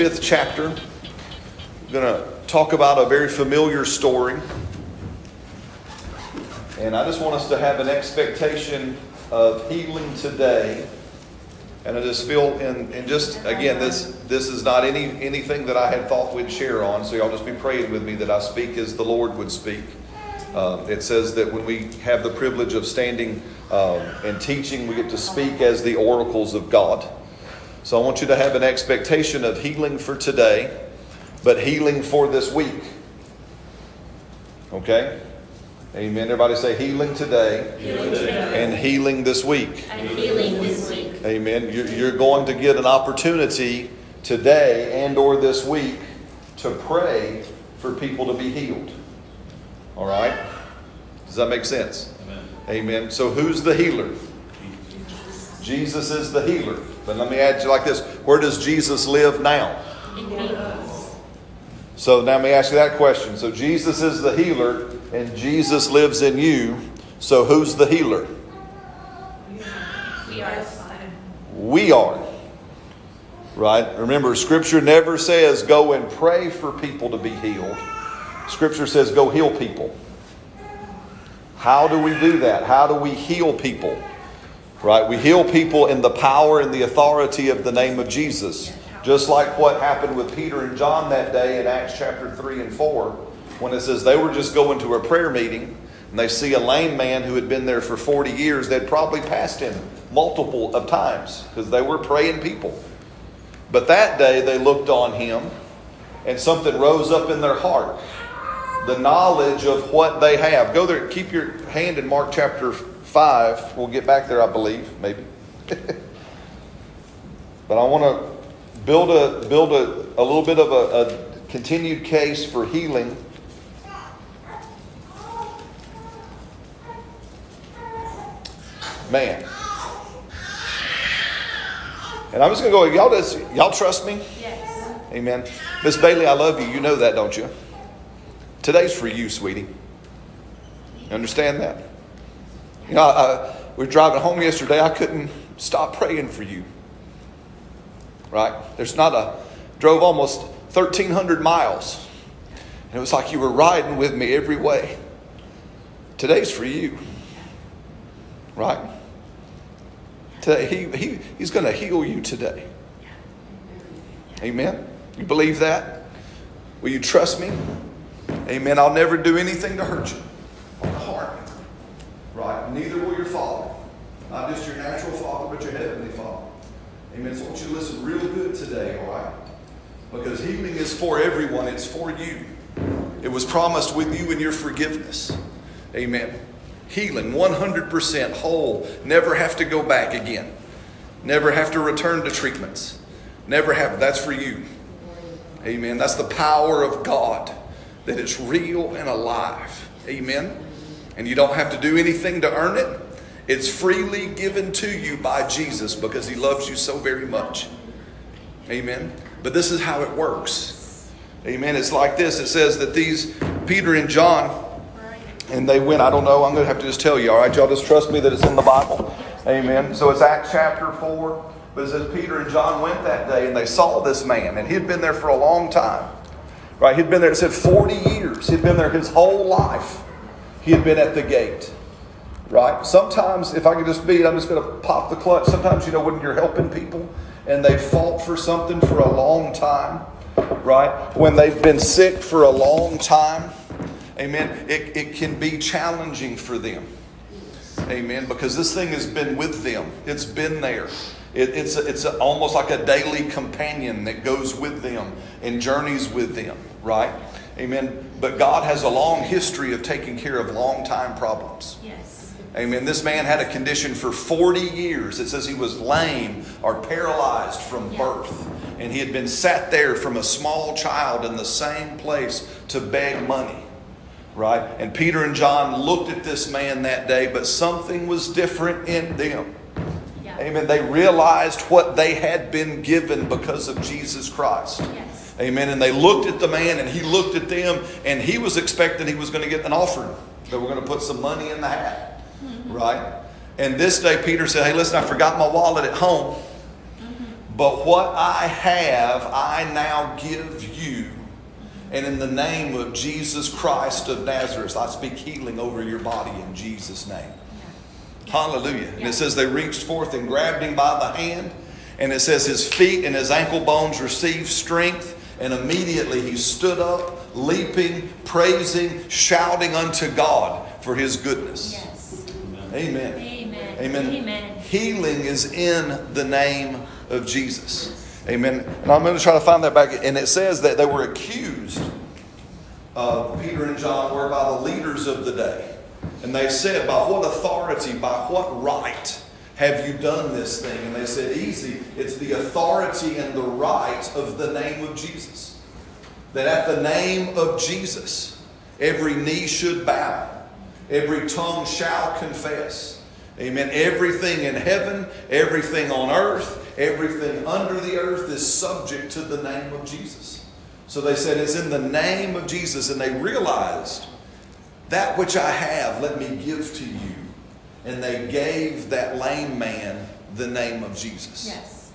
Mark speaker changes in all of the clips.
Speaker 1: fifth chapter. I'm going to talk about a very familiar story. And I just want us to have an expectation of healing today. And I just feel, and, and just again, this this is not any anything that I had thought we'd share on. So y'all just be praying with me that I speak as the Lord would speak. Um, it says that when we have the privilege of standing um, and teaching, we get to speak as the oracles of God. So I want you to have an expectation of healing for today, but healing for this week. Okay? Amen. Everybody say healing today,
Speaker 2: healing today.
Speaker 1: and healing this week.
Speaker 2: And healing this week.
Speaker 1: Amen. You're going to get an opportunity today and or this week to pray for people to be healed. All right? Does that make sense? Amen. Amen. So who's the healer? Jesus is the healer. But let me add you like this Where does Jesus live now? So now let me ask you that question. So Jesus is the healer, and Jesus lives in you. So who's the healer?
Speaker 2: We are.
Speaker 1: We are. Right? Remember, Scripture never says go and pray for people to be healed. Scripture says go heal people. How do we do that? How do we heal people? Right? We heal people in the power and the authority of the name of Jesus. Just like what happened with Peter and John that day in Acts chapter 3 and 4, when it says they were just going to a prayer meeting and they see a lame man who had been there for 40 years. They'd probably passed him multiple of times because they were praying people. But that day they looked on him and something rose up in their heart the knowledge of what they have. Go there, keep your hand in Mark chapter 5. We'll get back there, I believe, maybe. but I want to build a build a, a little bit of a, a continued case for healing. Man. And I'm just gonna go, y'all just y'all trust me?
Speaker 2: Yes.
Speaker 1: Amen. Miss Bailey, I love you. You know that, don't you? Today's for you, sweetie. You understand that? You know, I, we were driving home yesterday. I couldn't stop praying for you. Right? There's not a, drove almost 1,300 miles. And it was like you were riding with me every way. Today's for you. Right? Today, he, he, he's going to heal you today. Amen? You believe that? Will you trust me? Amen. I'll never do anything to hurt you or to harm you. Right? Neither will your father. Not just your natural father, but your heavenly father. Amen. So I want you to listen real good today, all right? Because healing is for everyone, it's for you. It was promised with you in your forgiveness. Amen. Healing, 100% whole, never have to go back again, never have to return to treatments, never have. That's for you. Amen. That's the power of God that it's real and alive. Amen. And you don't have to do anything to earn it. It's freely given to you by Jesus because he loves you so very much. Amen. But this is how it works. Amen. It's like this. It says that these Peter and John and they went, I don't know, I'm going to have to just tell you, all right? Y'all just trust me that it's in the Bible. Amen. So it's Acts chapter 4. But it says Peter and John went that day and they saw this man, and he had been there for a long time. Right? He'd been there, it said 40 years. He'd been there his whole life. He had been at the gate. Right? Sometimes, if I could just be, I'm just going to pop the clutch. Sometimes, you know, when you're helping people and they fought for something for a long time, right? When they've been sick for a long time, amen, it, it can be challenging for them. Amen. Because this thing has been with them, it's been there. It, it's a, it's a, almost like a daily companion that goes with them and journeys with them, right? Amen. But God has a long history of taking care of long time problems.
Speaker 2: Yes.
Speaker 1: Amen. This man had a condition for 40 years. It says he was lame or paralyzed from birth. And he had been sat there from a small child in the same place to beg money. Right? And Peter and John looked at this man that day, but something was different in them. Amen. They realized what they had been given because of Jesus Christ.
Speaker 2: Yes.
Speaker 1: Amen. And they looked at the man and he looked at them and he was expecting he was going to get an offering. They were going to put some money in the hat. Mm-hmm. Right? And this day Peter said, Hey, listen, I forgot my wallet at home. Mm-hmm. But what I have, I now give you. And in the name of Jesus Christ of Nazareth, I speak healing over your body in Jesus' name. Hallelujah. And it says they reached forth and grabbed him by the hand. And it says his feet and his ankle bones received strength. And immediately he stood up, leaping, praising, shouting unto God for his goodness.
Speaker 2: Yes.
Speaker 1: Amen.
Speaker 2: Amen.
Speaker 1: Amen.
Speaker 2: Amen.
Speaker 1: Healing is in the name of Jesus. Amen. And I'm going to try to find that back. And it says that they were accused, uh, Peter and John were by the leaders of the day. And they said, By what authority, by what right have you done this thing? And they said, Easy. It's the authority and the right of the name of Jesus. That at the name of Jesus, every knee should bow, every tongue shall confess. Amen. Everything in heaven, everything on earth, everything under the earth is subject to the name of Jesus. So they said, It's in the name of Jesus. And they realized, That which I have, let me give to you. And they gave that lame man the name of Jesus.
Speaker 2: Yes.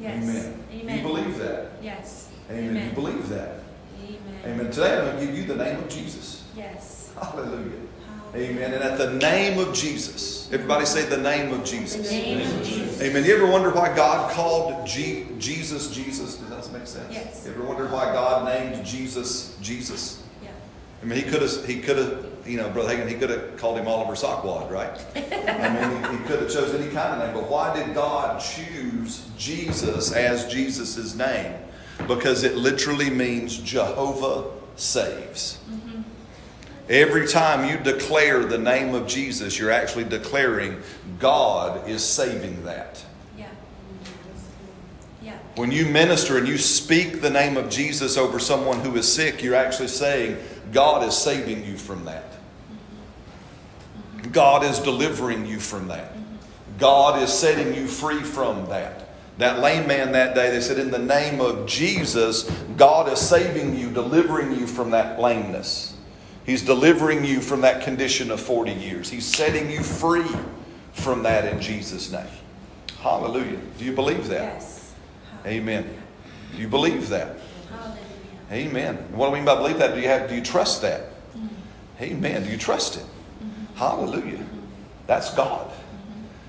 Speaker 2: Yes.
Speaker 1: Amen.
Speaker 2: Amen.
Speaker 1: You believe that?
Speaker 2: Yes.
Speaker 1: Amen. You believe that?
Speaker 2: Amen.
Speaker 1: Amen. Today I'm going to give you the name of Jesus.
Speaker 2: Yes.
Speaker 1: Hallelujah. Amen. And at the name of Jesus, everybody say the name of
Speaker 2: The
Speaker 1: Jesus.
Speaker 2: name of Jesus.
Speaker 1: Amen. You ever wonder why God called G- Jesus Jesus? Does that make sense?
Speaker 2: Yes.
Speaker 1: You ever wonder why God named Jesus Jesus?
Speaker 2: Yeah.
Speaker 1: I mean, he could have, he could have, you know, Brother Hagin, he could have called him Oliver Sockwad, right? I mean, he, he could have chosen any kind of name, but why did God choose Jesus as Jesus' name? Because it literally means Jehovah saves. Mm-hmm. Every time you declare the name of Jesus, you're actually declaring God is saving that.
Speaker 2: Yeah. Yeah.
Speaker 1: When you minister and you speak the name of Jesus over someone who is sick, you're actually saying God is saving you from that. God is delivering you from that. God is setting you free from that. That lame man that day, they said, In the name of Jesus, God is saving you, delivering you from that lameness. He's delivering you from that condition of 40 years. He's setting you free from that in Jesus' name. Hallelujah. Do you believe that?
Speaker 2: Yes.
Speaker 1: Amen. Do you believe that?
Speaker 2: Hallelujah.
Speaker 1: Amen. What do I mean by believe that? Do you have do you trust that? Mm. Amen. Do you trust it? Hallelujah. That's God.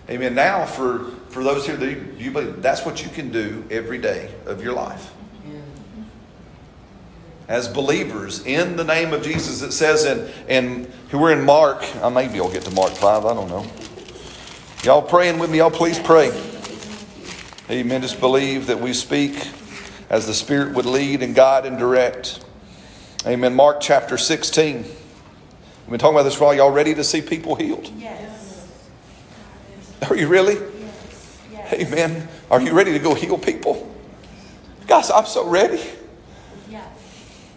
Speaker 1: Amen. Now for for those here that you, you believe that's what you can do every day of your life. As believers in the name of Jesus, it says in and we're in Mark. Uh, maybe I'll get to Mark five. I don't know. Y'all praying with me? Y'all please pray. Amen. Just believe that we speak as the Spirit would lead and guide and direct. Amen. Mark chapter 16. We've been talking about this for all. Y'all ready to see people healed?
Speaker 2: Yes.
Speaker 1: Are you really?
Speaker 2: Yes. Yes.
Speaker 1: Amen. Are you ready to go heal people? Guys, I'm so ready.
Speaker 2: Yeah.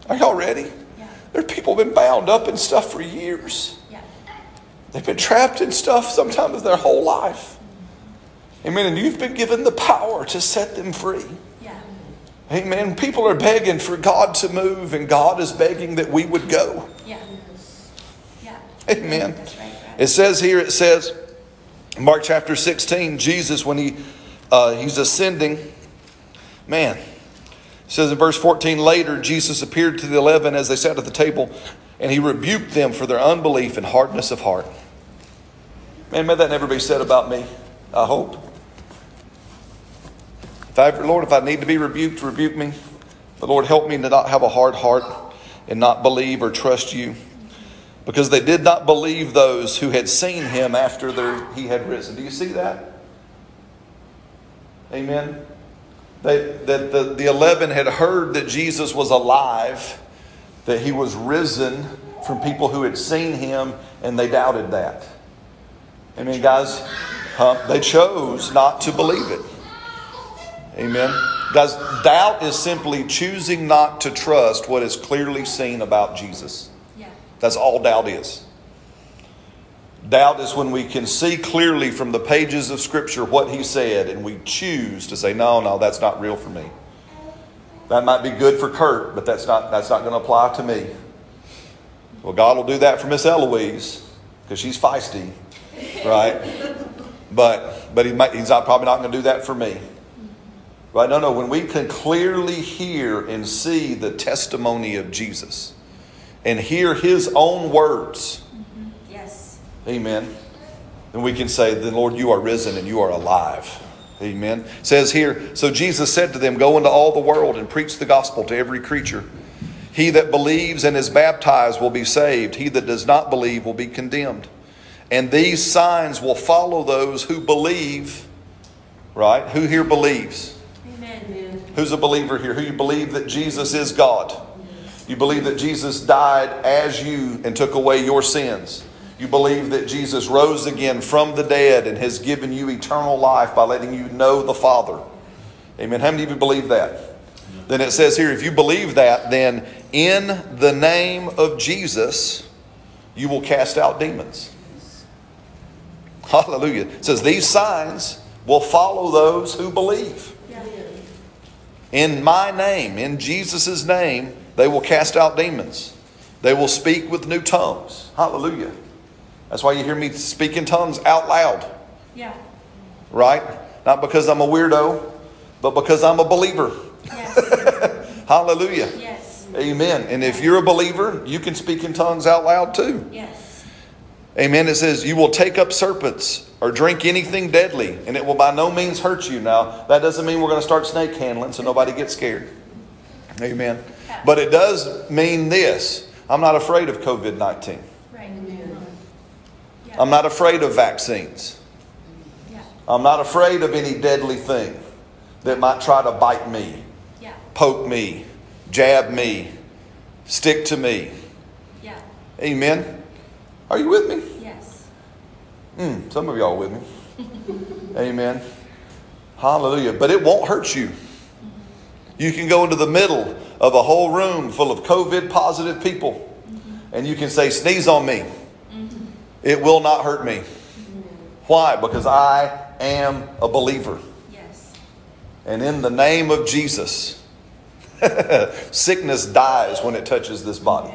Speaker 1: Are y'all ready?
Speaker 2: Yeah.
Speaker 1: There are people been bound up in stuff for years.
Speaker 2: Yeah.
Speaker 1: They've been trapped in stuff sometimes their whole life. Amen. And you've been given the power to set them free.
Speaker 2: Yeah.
Speaker 1: Amen. People are begging for God to move, and God is begging that we would go. Amen. It says here, it says, Mark chapter 16, Jesus, when he uh, he's ascending, man, says in verse 14, later Jesus appeared to the eleven as they sat at the table, and he rebuked them for their unbelief and hardness of heart. Man, may that never be said about me, I hope. If I Lord, if I need to be rebuked, rebuke me. But Lord, help me to not have a hard heart and not believe or trust you because they did not believe those who had seen him after their, he had risen. Do you see that? Amen. They, that the, the 11 had heard that Jesus was alive, that he was risen from people who had seen him, and they doubted that. Amen, guys. Huh? They chose not to believe it. Amen. Guys, doubt is simply choosing not to trust what is clearly seen about Jesus. That's all doubt is. Doubt is when we can see clearly from the pages of Scripture what He said, and we choose to say, "No, no, that's not real for me." That might be good for Kurt, but that's not that's not going to apply to me. Well, God will do that for Miss Eloise because she's feisty, right? but but he might, He's not probably not going to do that for me. Right? No, no. When we can clearly hear and see the testimony of Jesus and hear his own words, mm-hmm.
Speaker 2: Yes.
Speaker 1: amen, then we can say, Then, Lord, you are risen and you are alive. Amen. It says here, so Jesus said to them, Go into all the world and preach the gospel to every creature. He that believes and is baptized will be saved. He that does not believe will be condemned. And these signs will follow those who believe. Right? Who here believes?
Speaker 2: Amen.
Speaker 1: Who's a believer here? Who you believe that Jesus is God? You believe that Jesus died as you and took away your sins. You believe that Jesus rose again from the dead and has given you eternal life by letting you know the Father. Amen. How many of you believe that? Then it says here, if you believe that, then in the name of Jesus, you will cast out demons. Hallelujah. It says these signs will follow those who believe. In my name, in Jesus' name, they will cast out demons. They will speak with new tongues. Hallelujah. That's why you hear me speak in tongues out loud,
Speaker 2: Yeah.
Speaker 1: right? Not because I'm a weirdo, but because I'm a believer.
Speaker 2: Yes.
Speaker 1: Hallelujah.
Speaker 2: yes.
Speaker 1: Amen. And if you're a believer, you can speak in tongues out loud too.
Speaker 2: Yes.
Speaker 1: Amen. It says, You will take up serpents or drink anything deadly, and it will by no means hurt you. Now, that doesn't mean we're going to start snake handling, so nobody gets scared. Amen. But it does mean this I'm not afraid of COVID 19.
Speaker 2: Right. Yeah.
Speaker 1: I'm not afraid of vaccines.
Speaker 2: Yeah.
Speaker 1: I'm not afraid of any deadly thing that might try to bite me,
Speaker 2: Yeah.
Speaker 1: poke me, jab me, stick to me.
Speaker 2: Yeah.
Speaker 1: Amen. Are you with me?
Speaker 2: Yes.
Speaker 1: Mm, some of y'all with me. Amen. Hallelujah. But it won't hurt you. You can go into the middle of a whole room full of COVID positive people and you can say, sneeze on me. It will not hurt me. Why? Because I am a believer.
Speaker 2: Yes.
Speaker 1: And in the name of Jesus, sickness dies when it touches this body.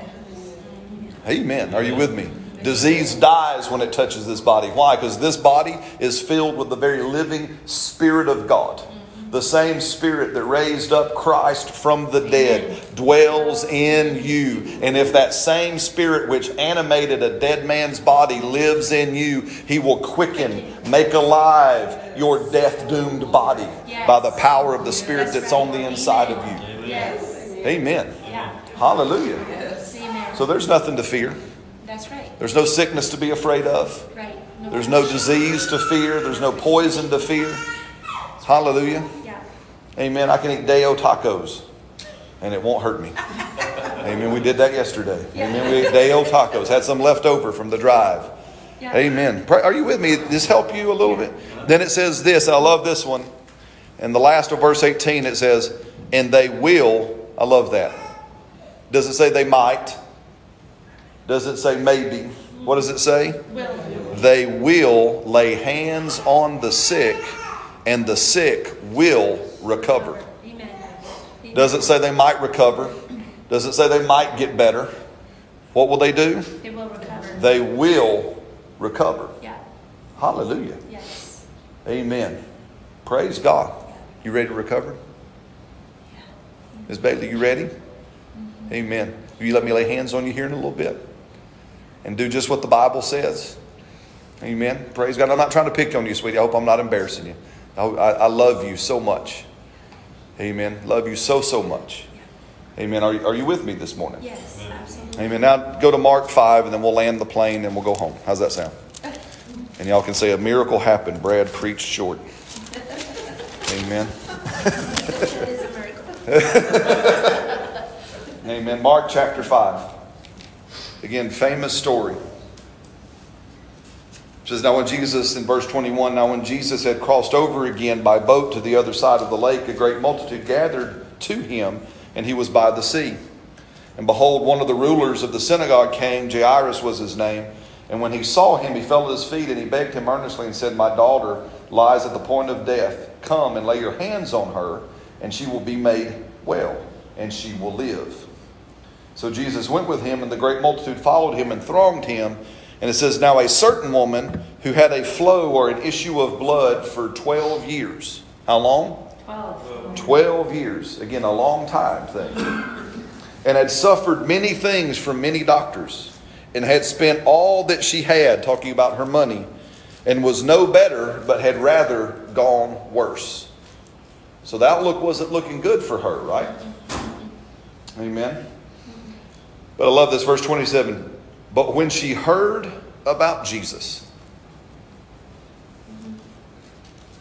Speaker 1: Amen. Are you with me? Disease dies when it touches this body. Why? Because this body is filled with the very living Spirit of God. The same Spirit that raised up Christ from the dead dwells in you. And if that same Spirit which animated a dead man's body lives in you, He will quicken, make alive your death doomed body by the power of the Spirit that's on the inside of you.
Speaker 2: Yes.
Speaker 1: Amen.
Speaker 2: Yeah.
Speaker 1: Hallelujah.
Speaker 2: Amen.
Speaker 1: So there's nothing to fear.
Speaker 2: That's right.
Speaker 1: There's no sickness to be afraid of.
Speaker 2: Right.
Speaker 1: There's no disease to fear. There's no poison to fear. Hallelujah. Amen. I can eat Deo tacos and it won't hurt me. Amen. We did that yesterday. Amen. We ate Deo tacos. Had some left over from the drive.
Speaker 2: Yeah.
Speaker 1: Amen. Are you with me? This help you a little bit? Then it says this. I love this one. And the last of verse 18 it says, and they will. I love that. Does it say they might? Does it say maybe? What does it say?
Speaker 2: Will.
Speaker 1: They will lay hands on the sick, and the sick will recover.
Speaker 2: Amen. Amen.
Speaker 1: Does it say they might recover? Does it say they might get better? What will they do?
Speaker 2: They will recover.
Speaker 1: They will recover.
Speaker 2: Yeah.
Speaker 1: Hallelujah.
Speaker 2: Yes.
Speaker 1: Amen. Praise God. You ready to recover? Ms. Bailey, you ready? Mm-hmm. Amen. Will you let me lay hands on you here in a little bit? And do just what the Bible says? Amen. Praise God. I'm not trying to pick on you, sweetie. I hope I'm not embarrassing you. I, I love you so much. Amen. Love you so, so much. Amen. Are, you- are you with me this morning?
Speaker 2: Yes. Absolutely.
Speaker 1: Amen. Now go to Mark 5 and then we'll land the plane and we'll go home. How's that sound? And y'all can say a miracle happened. Brad preached short. Amen.
Speaker 2: It is a miracle.
Speaker 1: Amen. Mark chapter 5. Again, famous story. Says, Now when Jesus, in verse 21, now when Jesus had crossed over again by boat to the other side of the lake, a great multitude gathered to him, and he was by the sea. And behold, one of the rulers of the synagogue came, Jairus was his name. And when he saw him, he fell at his feet, and he begged him earnestly and said, My daughter lies at the point of death. Come and lay your hands on her, and she will be made well, and she will live. So Jesus went with him, and the great multitude followed him and thronged him. And it says, Now a certain woman who had a flow or an issue of blood for 12 years. How long?
Speaker 2: Twelve.
Speaker 1: 12 years. Again, a long time thing. And had suffered many things from many doctors, and had spent all that she had, talking about her money, and was no better, but had rather gone worse. So the outlook wasn't looking good for her, right? Amen. But I love this, verse 27. But when she heard about Jesus,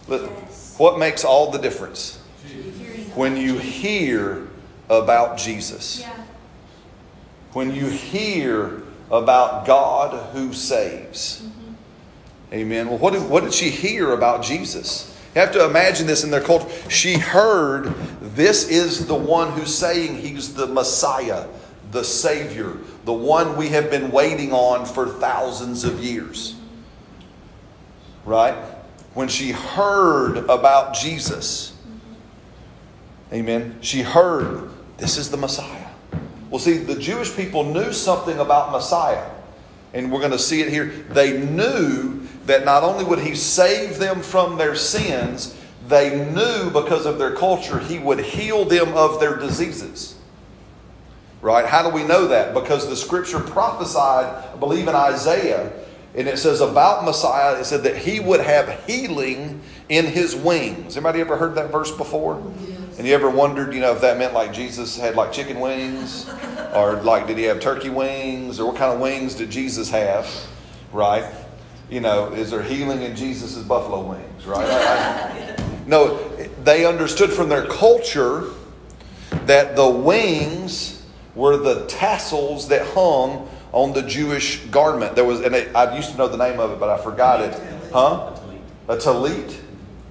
Speaker 2: Yes.
Speaker 1: what makes all the difference?
Speaker 2: Hearing.
Speaker 1: When you hear about Jesus.
Speaker 2: Yeah.
Speaker 1: When you hear about God who saves. Amen. Well, what did, what did she hear about Jesus? You have to imagine this in their culture. She heard this is the one who's saying he's the Messiah, the Savior, the one we have been waiting on for thousands of years. Right? When she heard about Jesus, amen, she heard this is the Messiah. Well, see, the Jewish people knew something about Messiah. And we're going to see it here. They knew that not only would he save them from their sins, they knew because of their culture he would heal them of their diseases. Right? How do we know that? Because the scripture prophesied, I believe in Isaiah, and it says about Messiah, it said that he would have healing in his wings. Anybody ever heard that verse before? And you ever wondered, you know, if that meant like Jesus had like chicken wings, or like did he have turkey wings, or what kind of wings did Jesus have, right? You know, is there healing in Jesus' buffalo wings, right? I- I- no, they understood from their culture that the wings were the tassels that hung on the Jewish garment. There was, and it, I used to know the name of it, but I forgot it. Huh? A talit.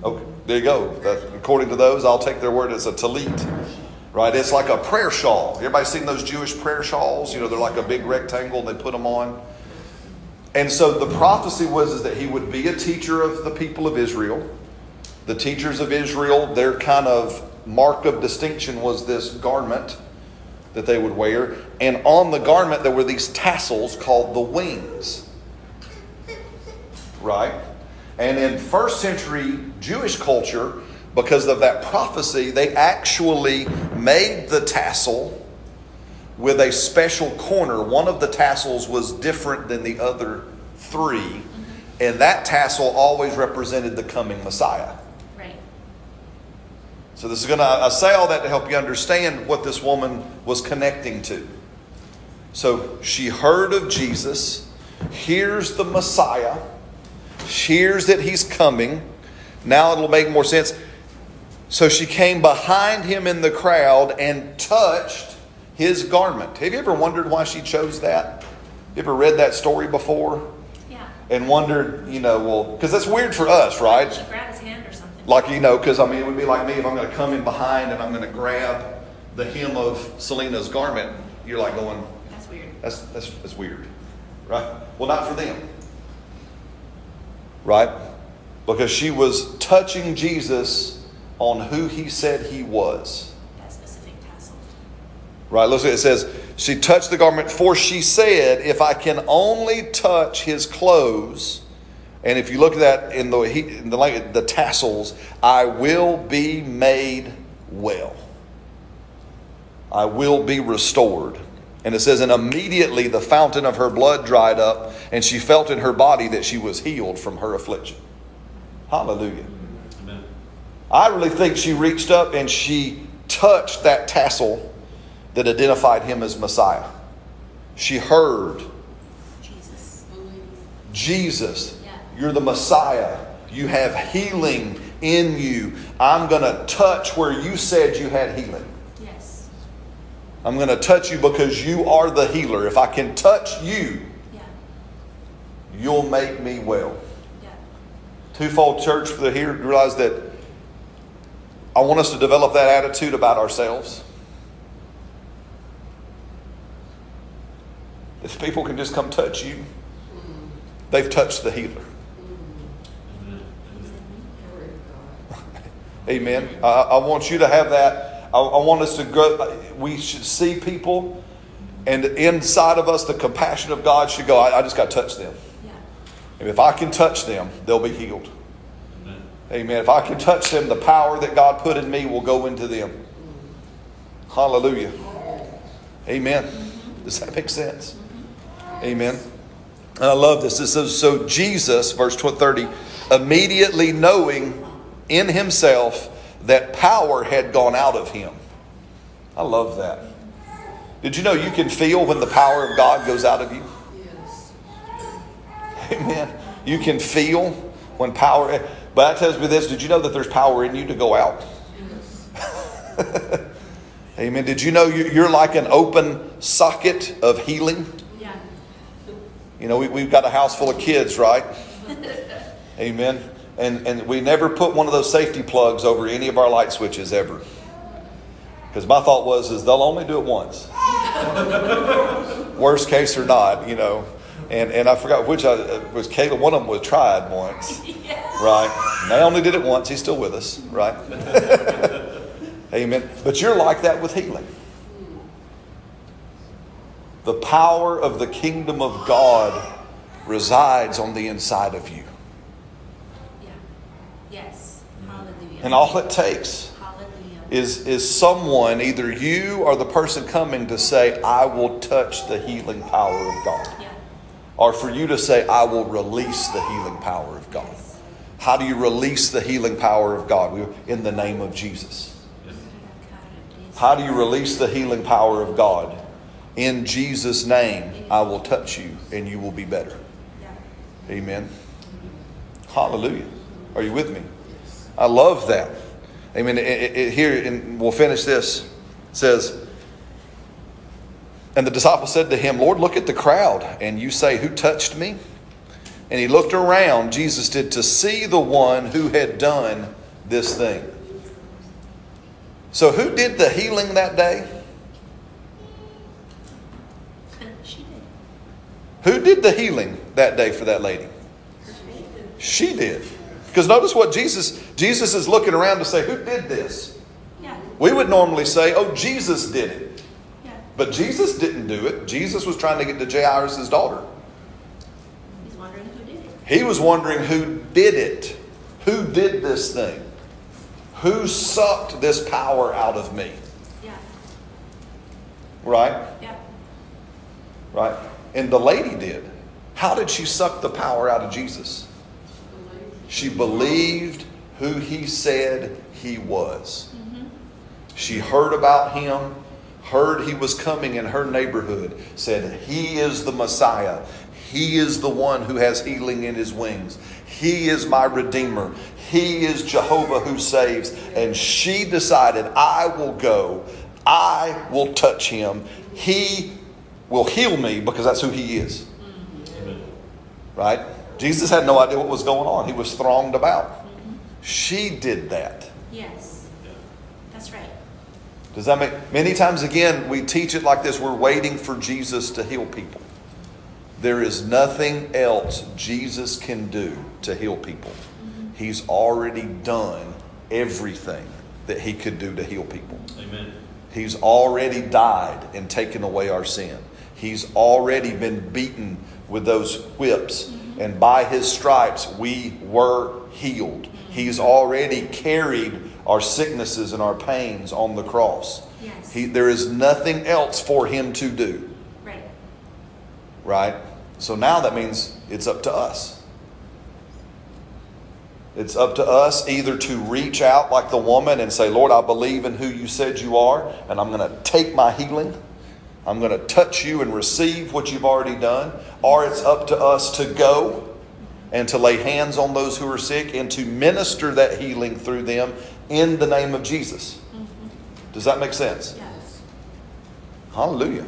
Speaker 1: Okay, there you go. That, according to those, I'll take their word. It's a talit, right? It's like a prayer shawl. Everybody seen those Jewish prayer shawls? You know, they're like a big rectangle, and they put them on. And so the prophecy was is that he would be a teacher of the people of Israel. The teachers of Israel, their kind of mark of distinction was this garment that they would wear. And on the garment, there were these tassels called the wings. Right? And in first century Jewish culture, because of that prophecy, they actually made the tassel with a special corner. One of the tassels was different than the other three, and that tassel always represented the coming Messiah. So this is going to I say all that to help you understand what this woman was connecting to. So she heard of Jesus, hears the Messiah, hears that he's coming. Now it'll make more sense. So she came behind him in the crowd and touched his garment. Have you ever wondered why she chose that? You ever read that story before
Speaker 2: Yeah.
Speaker 1: and wondered, you know, well, because that's weird for us, right?
Speaker 2: She grabbed his hand.
Speaker 1: Like, you know, because I mean, it would be like me if I'm going to come in behind and I'm going to grab the hem of Selena's garment. You're like going,
Speaker 2: That's weird.
Speaker 1: that's, that's, that's weird, right? Well, not for them, right? Because she was touching Jesus on who he said he was.
Speaker 2: That specific tassel.
Speaker 1: Right, look, it says, she touched the garment, for she said, If I can only touch his clothes, and if you look at that in the, in the, language, the tassels, I will be made well. I will be restored. And it says, And immediately the fountain of her blood dried up, and she felt in her body that she was healed from her affliction. Hallelujah.
Speaker 3: Amen.
Speaker 1: I really think she reached up and she touched that tassel that identified him as Messiah. She heard,
Speaker 2: Jesus.
Speaker 1: Jesus,
Speaker 2: Yeah.
Speaker 1: You're the Messiah. You have healing in you. I'm going to touch where you said you had healing.
Speaker 2: Yes.
Speaker 1: I'm going to touch you because you are the healer. If I can touch you,
Speaker 2: Yeah.
Speaker 1: you'll make me well.
Speaker 2: Yeah.
Speaker 1: Twofold church for the here realize that I want us to develop that attitude about ourselves. If people can just come touch you, they've touched the healer.
Speaker 3: Amen.
Speaker 1: Amen. I, I want you to have that. I, I want us to go. We should see people, and inside of us, the compassion of God should go. I, I just got to touch them.
Speaker 2: Yeah.
Speaker 1: And if I can touch them, they'll be healed.
Speaker 3: Amen.
Speaker 1: Amen. If I can touch them, the power that God put in me will go into them. Hallelujah. Amen. Does that make sense? Mm-hmm. Amen. And I love this. This says, So Jesus, verse 30, immediately knowing in himself that power had gone out of him. I love that. Did you know you can feel when the power of God goes out of you?
Speaker 4: Yes.
Speaker 1: Amen. You can feel when power. But that tells me this did you know that there's power in you to go out?
Speaker 4: Yes.
Speaker 1: Amen. Did you know you- you're like an open socket of healing?
Speaker 2: Yeah.
Speaker 1: You know, we've got a house full of kids, right? Amen. And, and we never put one of those safety plugs over any of our light switches ever. Because my thought was, is they'll only do it once. Worst case or not, you know. And, and I forgot which uh, I, was Caleb. One of them was tried once, right? And they only did it once. He's still with us, right? Amen. But you're like that with healing. The power of the kingdom of God resides on the inside of you.
Speaker 2: Yes. Mm. Hallelujah.
Speaker 1: And all it takes
Speaker 2: Hallelujah.
Speaker 1: is, is someone, either you or the person coming, to say, I will touch the healing power of God.
Speaker 2: Yeah.
Speaker 1: Or for you to say, I will release the healing power of God.
Speaker 2: Yes.
Speaker 1: How do you release the healing power of God? In the name of Jesus. How do you release the healing power of God? In Jesus' name, I will touch you and you will be better. Amen. Hallelujah. Are you with me? I love that. Amen. It, it- it- here, and we'll finish this. It says, And the disciple said to him, Lord, look at the crowd, and you say, Who touched me? And he looked around, Jesus did, to see the one who had done this thing. So, who did the healing that day?
Speaker 2: she did.
Speaker 1: Who did the healing that day for that lady? She did. Because notice what Jesus Jesus is looking around to say, who did this?
Speaker 2: Yeah.
Speaker 1: We would normally say, oh, Jesus did it.
Speaker 2: Yeah.
Speaker 1: But Jesus didn't do it. Jesus was trying to get to Jairus' daughter.
Speaker 2: He's wondering who did it.
Speaker 1: He was wondering who did it. Who did this thing? Who sucked this power out of me?
Speaker 2: Yeah.
Speaker 1: Right?
Speaker 2: Yeah.
Speaker 1: Right? And the lady did. How did she suck the power out of Jesus? She believed who he said he was. Mm-hmm. She heard about him, heard he was coming in her neighborhood, said, He is the Messiah. He is the one who has healing in his wings. He is my Redeemer. He is Jehovah who saves. And she decided, I will go. I will touch him. He will heal me because that's who he is. Mm-hmm.
Speaker 3: Amen.
Speaker 1: Right? Jesus had no idea what was going on. He was thronged about. She did that.
Speaker 2: Yes. That's right.
Speaker 1: Does that make many times again we teach it like this we're waiting for Jesus to heal people. There is nothing else Jesus can do to heal people. Mm-hmm. He's already done everything that he could do to heal people.
Speaker 3: Amen.
Speaker 1: He's already died and taken away our sin. He's already been beaten with those whips, and by his stripes we were healed. He's already carried our sicknesses and our pains on the cross.
Speaker 2: Yes.
Speaker 1: He, there is nothing else for him to do,
Speaker 2: Right.
Speaker 1: right? So now that means it's up to us. It's up to us either to reach out like the woman and say, Lord, I believe in who you said you are, and I'm going to take my healing. I'm going to touch you and receive what you've already done. Or it's up to us to go and to lay hands on those who are sick and to minister that healing through them in the name of Jesus. Mm-hmm. Does that make sense?
Speaker 2: Yes.
Speaker 1: Hallelujah.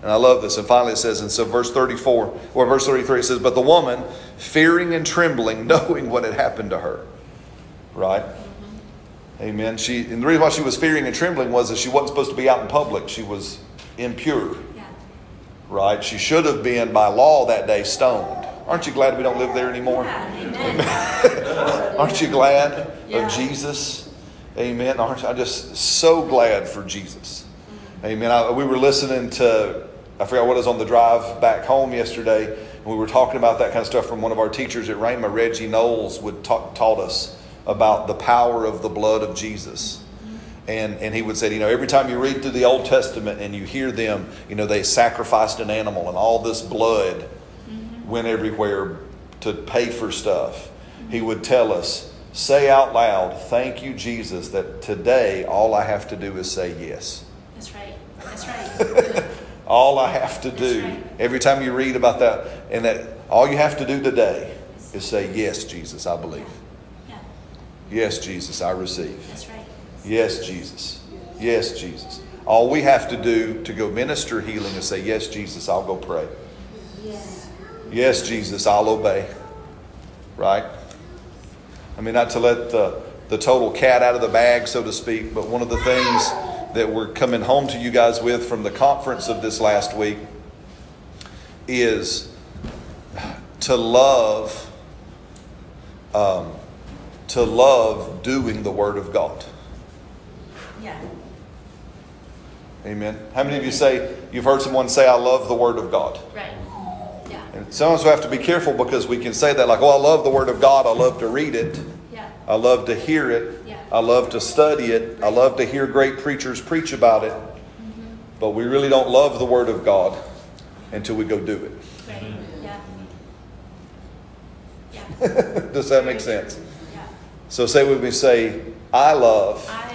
Speaker 1: And I love this. And finally it says, and so verse 34, or verse 33, it says, But the woman, fearing and trembling, knowing what had happened to her. Right? Mm-hmm. Amen. She and the reason why she was fearing and trembling was that she wasn't supposed to be out in public. She was impure.
Speaker 2: Yeah.
Speaker 1: Right? She should have been by law that day stoned. Aren't you glad we don't live there anymore?
Speaker 2: Yeah.
Speaker 1: Aren't you glad
Speaker 2: Yeah.
Speaker 1: of Jesus? Amen. Aren't? I'm just so glad for Jesus. Amen. I, we were listening to, I forgot what was on the drive back home yesterday. And we were talking about that kind of stuff from one of our teachers at Rhema, Reggie Knowles, would talk, taught us about the power of the blood of Jesus. And, and he would say, you know, every time you read through the Old Testament and you hear them, you know, they sacrificed an animal and all this blood mm-hmm. went everywhere to pay for stuff. He would tell us, say out loud, thank you, Jesus, that today all I have to do is say yes.
Speaker 2: That's right. That's right.
Speaker 1: All I have to do,
Speaker 2: right.
Speaker 1: every time you read about that, and that all you have to do today is say, Yes, Jesus, I believe.
Speaker 2: Yeah,
Speaker 1: Yes, Jesus, I receive.
Speaker 2: that's right.
Speaker 1: Yes, Jesus. Yes, Jesus. All we have to do to go minister healing is say, Yes, Jesus, I'll go pray.
Speaker 2: Yes.
Speaker 1: Yes, Jesus, I'll obey. Right? I mean, not to let the, the total cat out of the bag, so to speak, but one of the things that we're coming home to you guys with from the conference of this last week is to love, um, to love doing the Word of God.
Speaker 2: Yeah.
Speaker 1: Amen. How many of you say you've heard someone say, "I love the Word of God"?
Speaker 2: Right. Yeah.
Speaker 1: And sometimes we have to be careful because we can say that, like, oh, I love the Word of God. I love to read it.
Speaker 2: Yeah.
Speaker 1: I love to hear it.
Speaker 2: Yeah.
Speaker 1: I love to study it. I love to hear great preachers preach about it. Mm-hmm. But we really don't love the Word of God until we go do it.
Speaker 2: Right. Yeah. Yeah.
Speaker 1: Does that make sense?
Speaker 2: Yeah.
Speaker 1: So say with me, say, I love
Speaker 2: I love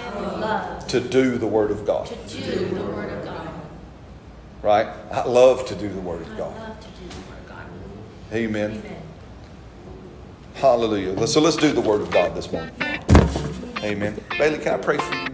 Speaker 1: to do the Word of God.
Speaker 2: to do the Word of God.
Speaker 1: Right? I love to do the Word of God.
Speaker 2: love to do the Word of God.
Speaker 1: Amen.
Speaker 2: Amen.
Speaker 1: Hallelujah. So let's do the Word of God this morning. Amen. Bailey, can I pray for you?